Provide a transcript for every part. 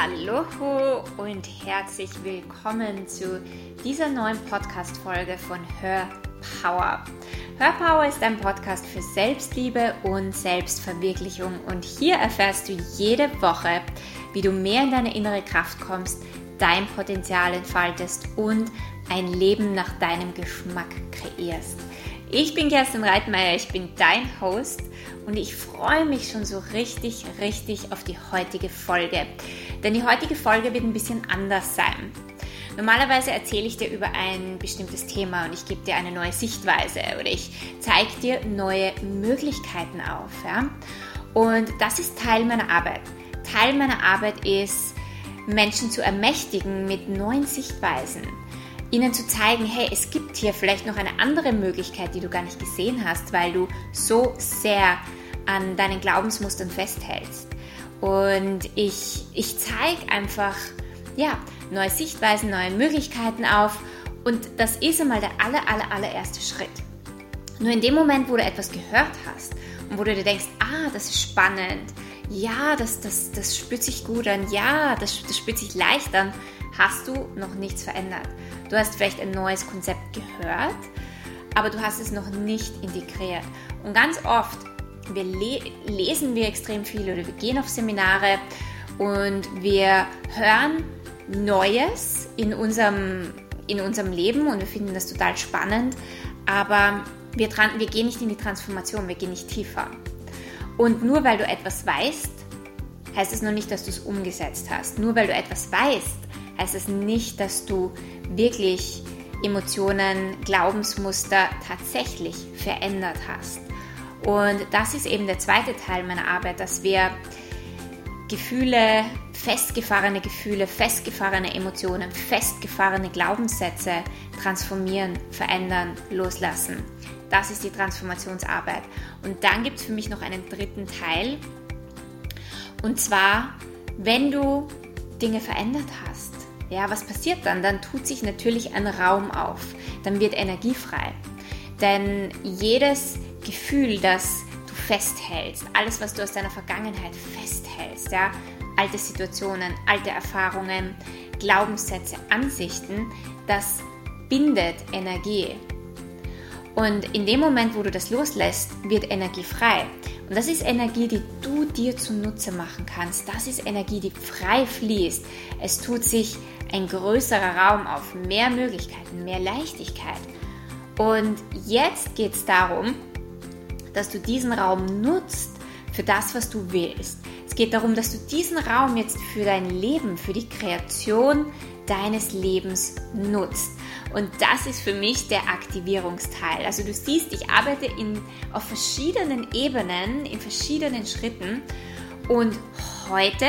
Hallo und herzlich willkommen zu dieser neuen Podcast-Folge von Hör Power. Hör Power ist ein Podcast für Selbstliebe und Selbstverwirklichung und hier erfährst du jede Woche, wie du mehr in deine innere Kraft kommst, dein Potenzial entfaltest und ein Leben nach deinem Geschmack kreierst. Ich bin Kerstin Reitmeier, ich bin dein Host und ich freue mich schon so richtig, richtig auf die heutige Folge. Denn die heutige Folge wird ein bisschen anders sein. Normalerweise erzähle ich dir über ein bestimmtes Thema und ich gebe dir eine neue Sichtweise oder ich zeige dir neue Möglichkeiten auf. Ja? Und das ist Teil meiner Arbeit. Teil meiner Arbeit ist, Menschen zu ermächtigen mit neuen Sichtweisen ihnen zu zeigen, hey, es gibt hier vielleicht noch eine andere Möglichkeit, die du gar nicht gesehen hast, weil du so sehr an deinen Glaubensmustern festhältst. Und ich, ich zeige einfach, ja, neue Sichtweisen, neue Möglichkeiten auf. Und das ist einmal der aller, aller, allererste Schritt. Nur in dem Moment, wo du etwas gehört hast und wo du dir denkst, ah, das ist spannend, ja, das, das, das spürt sich gut an, ja, das, das spürt sich leicht an, hast du noch nichts verändert. Du hast vielleicht ein neues Konzept gehört, aber du hast es noch nicht integriert. Und ganz oft wir le lesen wir extrem viel oder wir gehen auf Seminare und wir hören Neues in unserem, in unserem Leben und wir finden das total spannend, aber wir, wir gehen nicht in die Transformation, wir gehen nicht tiefer. Und nur weil du etwas weißt, heißt es noch nicht, dass du es umgesetzt hast. Nur weil du etwas weißt, heißt es nicht, dass du wirklich Emotionen, Glaubensmuster tatsächlich verändert hast. Und das ist eben der zweite Teil meiner Arbeit, dass wir Gefühle, festgefahrene Gefühle, festgefahrene Emotionen, festgefahrene Glaubenssätze transformieren, verändern, loslassen. Das ist die Transformationsarbeit. Und dann gibt es für mich noch einen dritten Teil. Und zwar, wenn du Dinge verändert hast, ja, was passiert dann? Dann tut sich natürlich ein Raum auf. Dann wird Energie frei. Denn jedes Gefühl, das festhältst, alles, was du aus deiner Vergangenheit festhältst, ja, alte Situationen, alte Erfahrungen, Glaubenssätze, Ansichten, das bindet Energie. Und in dem Moment, wo du das loslässt, wird Energie frei. Und das ist Energie, die du dir zunutze machen kannst. Das ist Energie, die frei fließt. Es tut sich ein größerer Raum auf, mehr Möglichkeiten, mehr Leichtigkeit. Und jetzt geht es darum, dass du diesen Raum nutzt für das, was du willst. Es geht darum, dass du diesen Raum jetzt für dein Leben, für die Kreation deines Lebens nutzt. Und das ist für mich der Aktivierungsteil. Also du siehst, ich arbeite in, auf verschiedenen Ebenen, in verschiedenen Schritten. Und heute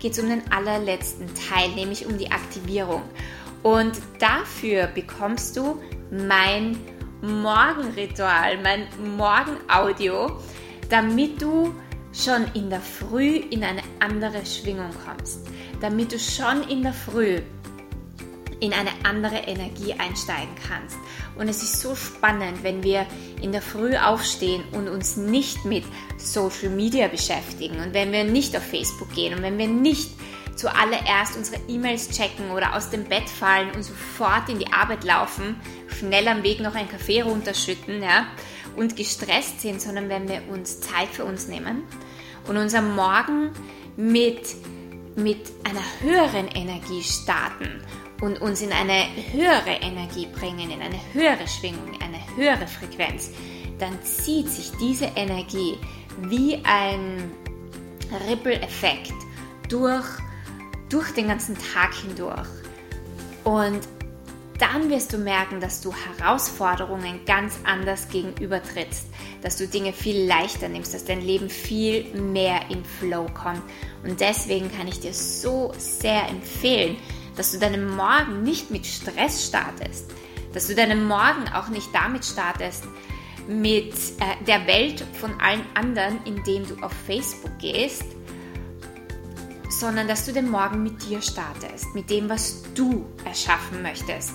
geht es um den allerletzten Teil, nämlich um die Aktivierung. Und dafür bekommst du mein Morgenritual, mein Morgenaudio, damit du schon in der Früh in eine andere Schwingung kommst, damit du schon in der Früh in eine andere Energie einsteigen kannst. Und es ist so spannend, wenn wir in der Früh aufstehen und uns nicht mit Social Media beschäftigen und wenn wir nicht auf Facebook gehen und wenn wir nicht zuallererst unsere E-Mails checken oder aus dem Bett fallen und sofort in die Arbeit laufen, schnell am Weg noch einen Kaffee runterschütten ja, und gestresst sind, sondern wenn wir uns Zeit für uns nehmen und unser Morgen mit, mit einer höheren Energie starten und uns in eine höhere Energie bringen, in eine höhere Schwingung, in eine höhere Frequenz, dann zieht sich diese Energie wie ein Ripple-Effekt durch durch den ganzen Tag hindurch. Und dann wirst du merken, dass du Herausforderungen ganz anders gegenübertrittst, dass du Dinge viel leichter nimmst, dass dein Leben viel mehr in Flow kommt. Und deswegen kann ich dir so sehr empfehlen, dass du deinen Morgen nicht mit Stress startest, dass du deinen Morgen auch nicht damit startest, mit äh, der Welt von allen anderen, indem du auf Facebook gehst sondern dass du den Morgen mit dir startest, mit dem, was du erschaffen möchtest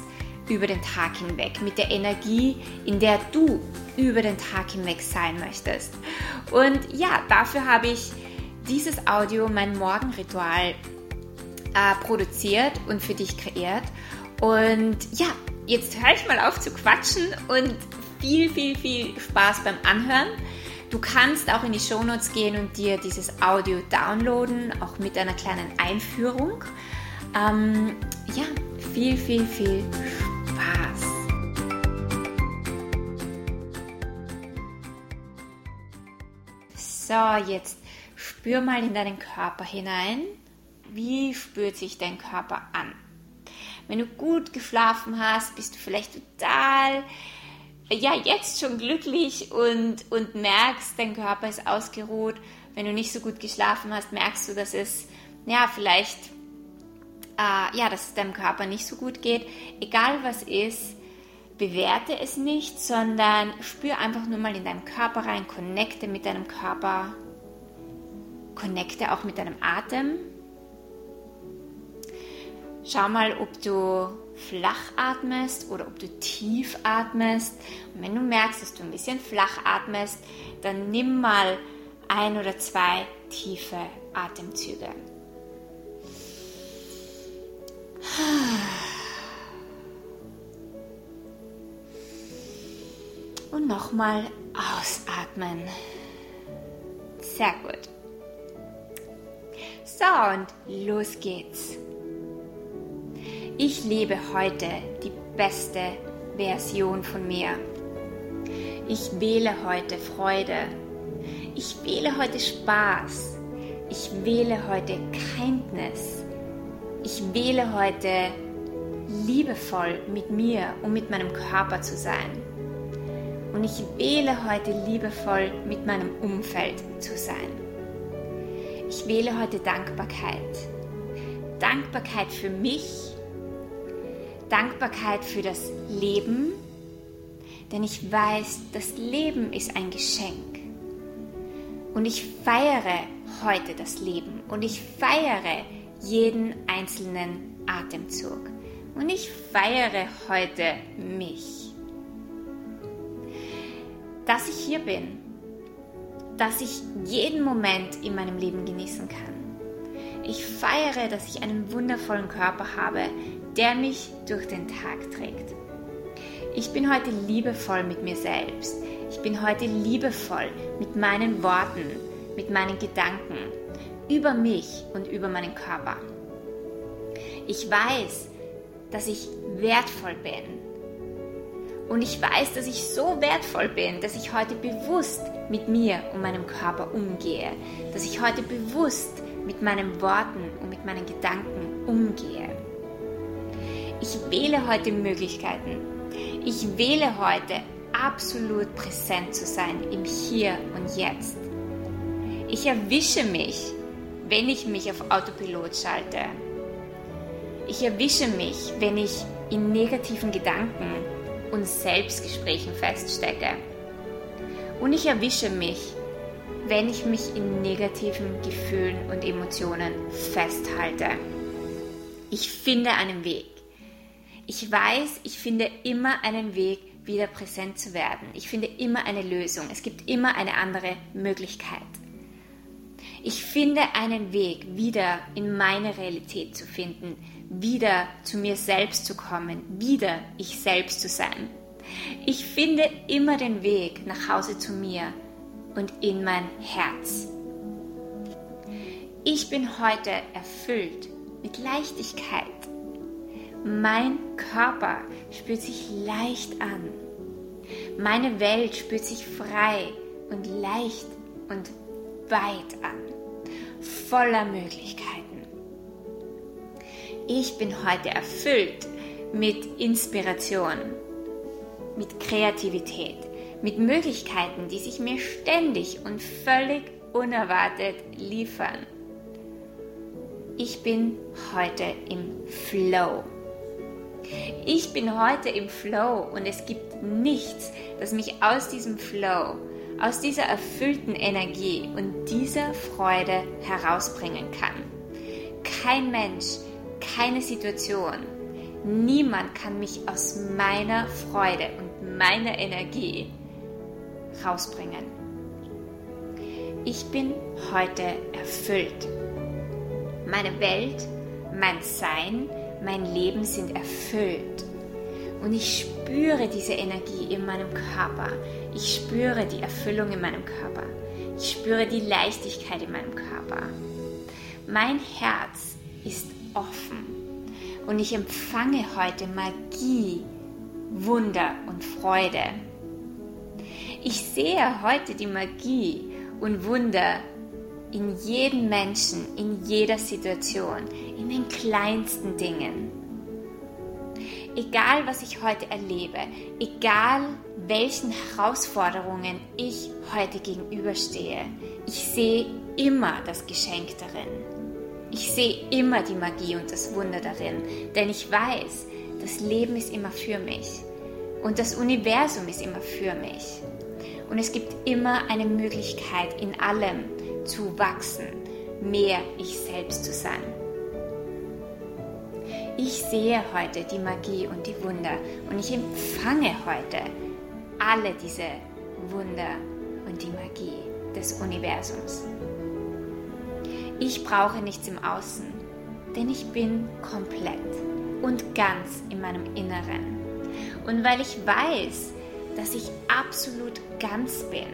über den Tag hinweg, mit der Energie, in der du über den Tag hinweg sein möchtest. Und ja, dafür habe ich dieses Audio, mein Morgenritual, äh, produziert und für dich kreiert. Und ja, jetzt höre ich mal auf zu quatschen und viel, viel, viel Spaß beim Anhören. Du kannst auch in die Shownotes gehen und dir dieses Audio downloaden, auch mit einer kleinen Einführung. Ähm, ja, viel, viel, viel Spaß. So, jetzt spür mal in deinen Körper hinein. Wie spürt sich dein Körper an? Wenn du gut geschlafen hast, bist du vielleicht total ja jetzt schon glücklich und, und merkst, dein Körper ist ausgeruht. Wenn du nicht so gut geschlafen hast, merkst du, dass es ja vielleicht äh, ja, dass es deinem Körper nicht so gut geht. Egal was ist, bewerte es nicht, sondern spür einfach nur mal in deinen Körper rein, connecte mit deinem Körper, connecte auch mit deinem Atem. Schau mal, ob du flach atmest oder ob du tief atmest. Und wenn du merkst, dass du ein bisschen flach atmest, dann nimm mal ein oder zwei tiefe Atemzüge. Und nochmal ausatmen. Sehr gut. So, und los geht's. Ich lebe heute die beste Version von mir. Ich wähle heute Freude. Ich wähle heute Spaß. Ich wähle heute Kindness. Ich wähle heute liebevoll mit mir und mit meinem Körper zu sein. Und ich wähle heute liebevoll mit meinem Umfeld zu sein. Ich wähle heute Dankbarkeit. Dankbarkeit für mich Dankbarkeit für das Leben, denn ich weiß, das Leben ist ein Geschenk. Und ich feiere heute das Leben und ich feiere jeden einzelnen Atemzug. Und ich feiere heute mich. Dass ich hier bin, dass ich jeden Moment in meinem Leben genießen kann. Ich feiere, dass ich einen wundervollen Körper habe, der mich durch den Tag trägt. Ich bin heute liebevoll mit mir selbst. Ich bin heute liebevoll mit meinen Worten, mit meinen Gedanken, über mich und über meinen Körper. Ich weiß, dass ich wertvoll bin. Und ich weiß, dass ich so wertvoll bin, dass ich heute bewusst mit mir und meinem Körper umgehe. Dass ich heute bewusst mit meinen Worten und mit meinen Gedanken umgehe. Ich wähle heute Möglichkeiten. Ich wähle heute absolut präsent zu sein im Hier und Jetzt. Ich erwische mich, wenn ich mich auf Autopilot schalte. Ich erwische mich, wenn ich in negativen Gedanken und Selbstgesprächen feststecke. Und ich erwische mich, wenn ich mich in negativen Gefühlen und Emotionen festhalte. Ich finde einen Weg. Ich weiß, ich finde immer einen Weg, wieder präsent zu werden. Ich finde immer eine Lösung. Es gibt immer eine andere Möglichkeit. Ich finde einen Weg, wieder in meine Realität zu finden, wieder zu mir selbst zu kommen, wieder ich selbst zu sein. Ich finde immer den Weg nach Hause zu mir und in mein Herz. Ich bin heute erfüllt mit Leichtigkeit. Mein Körper spürt sich leicht an. Meine Welt spürt sich frei und leicht und weit an, voller Möglichkeiten. Ich bin heute erfüllt mit Inspiration, mit Kreativität, mit Möglichkeiten, die sich mir ständig und völlig unerwartet liefern. Ich bin heute im Flow. Ich bin heute im Flow und es gibt nichts, das mich aus diesem Flow, aus dieser erfüllten Energie und dieser Freude herausbringen kann. Kein Mensch, keine Situation, niemand kann mich aus meiner Freude und meiner Energie rausbringen. Ich bin heute erfüllt. Meine Welt, mein Sein, mein Leben sind erfüllt. Und ich spüre diese Energie in meinem Körper. Ich spüre die Erfüllung in meinem Körper. Ich spüre die Leichtigkeit in meinem Körper. Mein Herz ist offen und ich empfange heute Magie, Wunder und Freude. Ich sehe heute die Magie und Wunder in jedem Menschen, in jeder Situation, in den kleinsten Dingen. Egal, was ich heute erlebe, egal, welchen Herausforderungen ich heute gegenüberstehe, ich sehe immer das Geschenk darin. Ich sehe immer die Magie und das Wunder darin, denn ich weiß, das Leben ist immer für mich und das Universum ist immer für mich. Und es gibt immer eine Möglichkeit, in allem zu wachsen, mehr ich selbst zu sein. Ich sehe heute die Magie und die Wunder und ich empfange heute alle diese Wunder und die Magie des Universums. Ich brauche nichts im Außen, denn ich bin komplett und ganz in meinem Inneren. Und weil ich weiß, dass ich absolut ganz bin,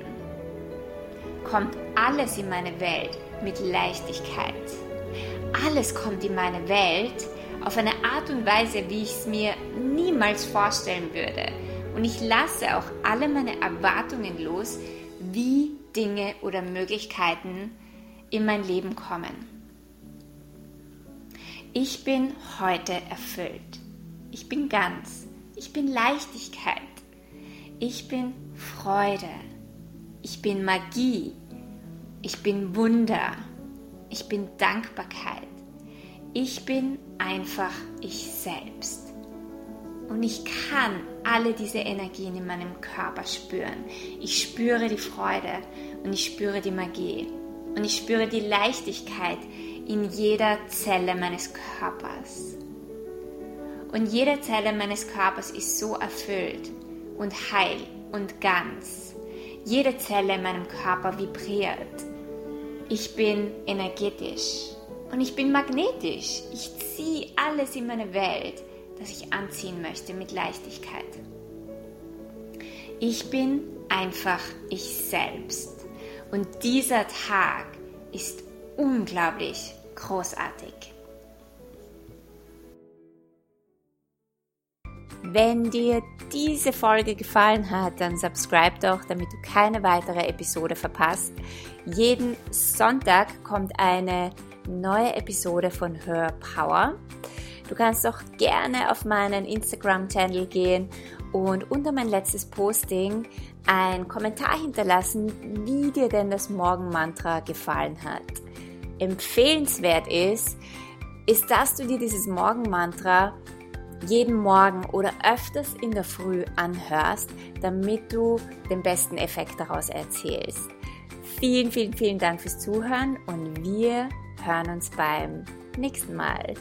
kommt alles in meine Welt mit Leichtigkeit. Alles kommt in meine Welt auf eine Art und Weise, wie ich es mir niemals vorstellen würde. Und ich lasse auch alle meine Erwartungen los, wie Dinge oder Möglichkeiten in mein Leben kommen. Ich bin heute erfüllt. Ich bin ganz. Ich bin Leichtigkeit. Ich bin Freude. Ich bin Magie. Ich bin Wunder. Ich bin Dankbarkeit. Ich bin einfach ich selbst. Und ich kann alle diese Energien in meinem Körper spüren. Ich spüre die Freude und ich spüre die Magie. Und ich spüre die Leichtigkeit in jeder Zelle meines Körpers. Und jede Zelle meines Körpers ist so erfüllt und heil und ganz. Jede Zelle in meinem Körper vibriert. Ich bin energetisch. Und ich bin magnetisch. Ich ziehe alles in meine Welt, das ich anziehen möchte mit Leichtigkeit. Ich bin einfach ich selbst. Und dieser Tag ist unglaublich großartig. Wenn dir diese Folge gefallen hat, dann subscribe doch, damit du keine weitere Episode verpasst. Jeden Sonntag kommt eine neue Episode von Her Power. Du kannst auch gerne auf meinen Instagram-Channel gehen und unter mein letztes Posting ein Kommentar hinterlassen, wie dir denn das Morgenmantra gefallen hat. Empfehlenswert ist, ist, dass du dir dieses Morgenmantra jeden Morgen oder öfters in der Früh anhörst, damit du den besten Effekt daraus erzielst. Vielen, vielen, vielen Dank fürs Zuhören und wir hören uns beim nächsten Mal.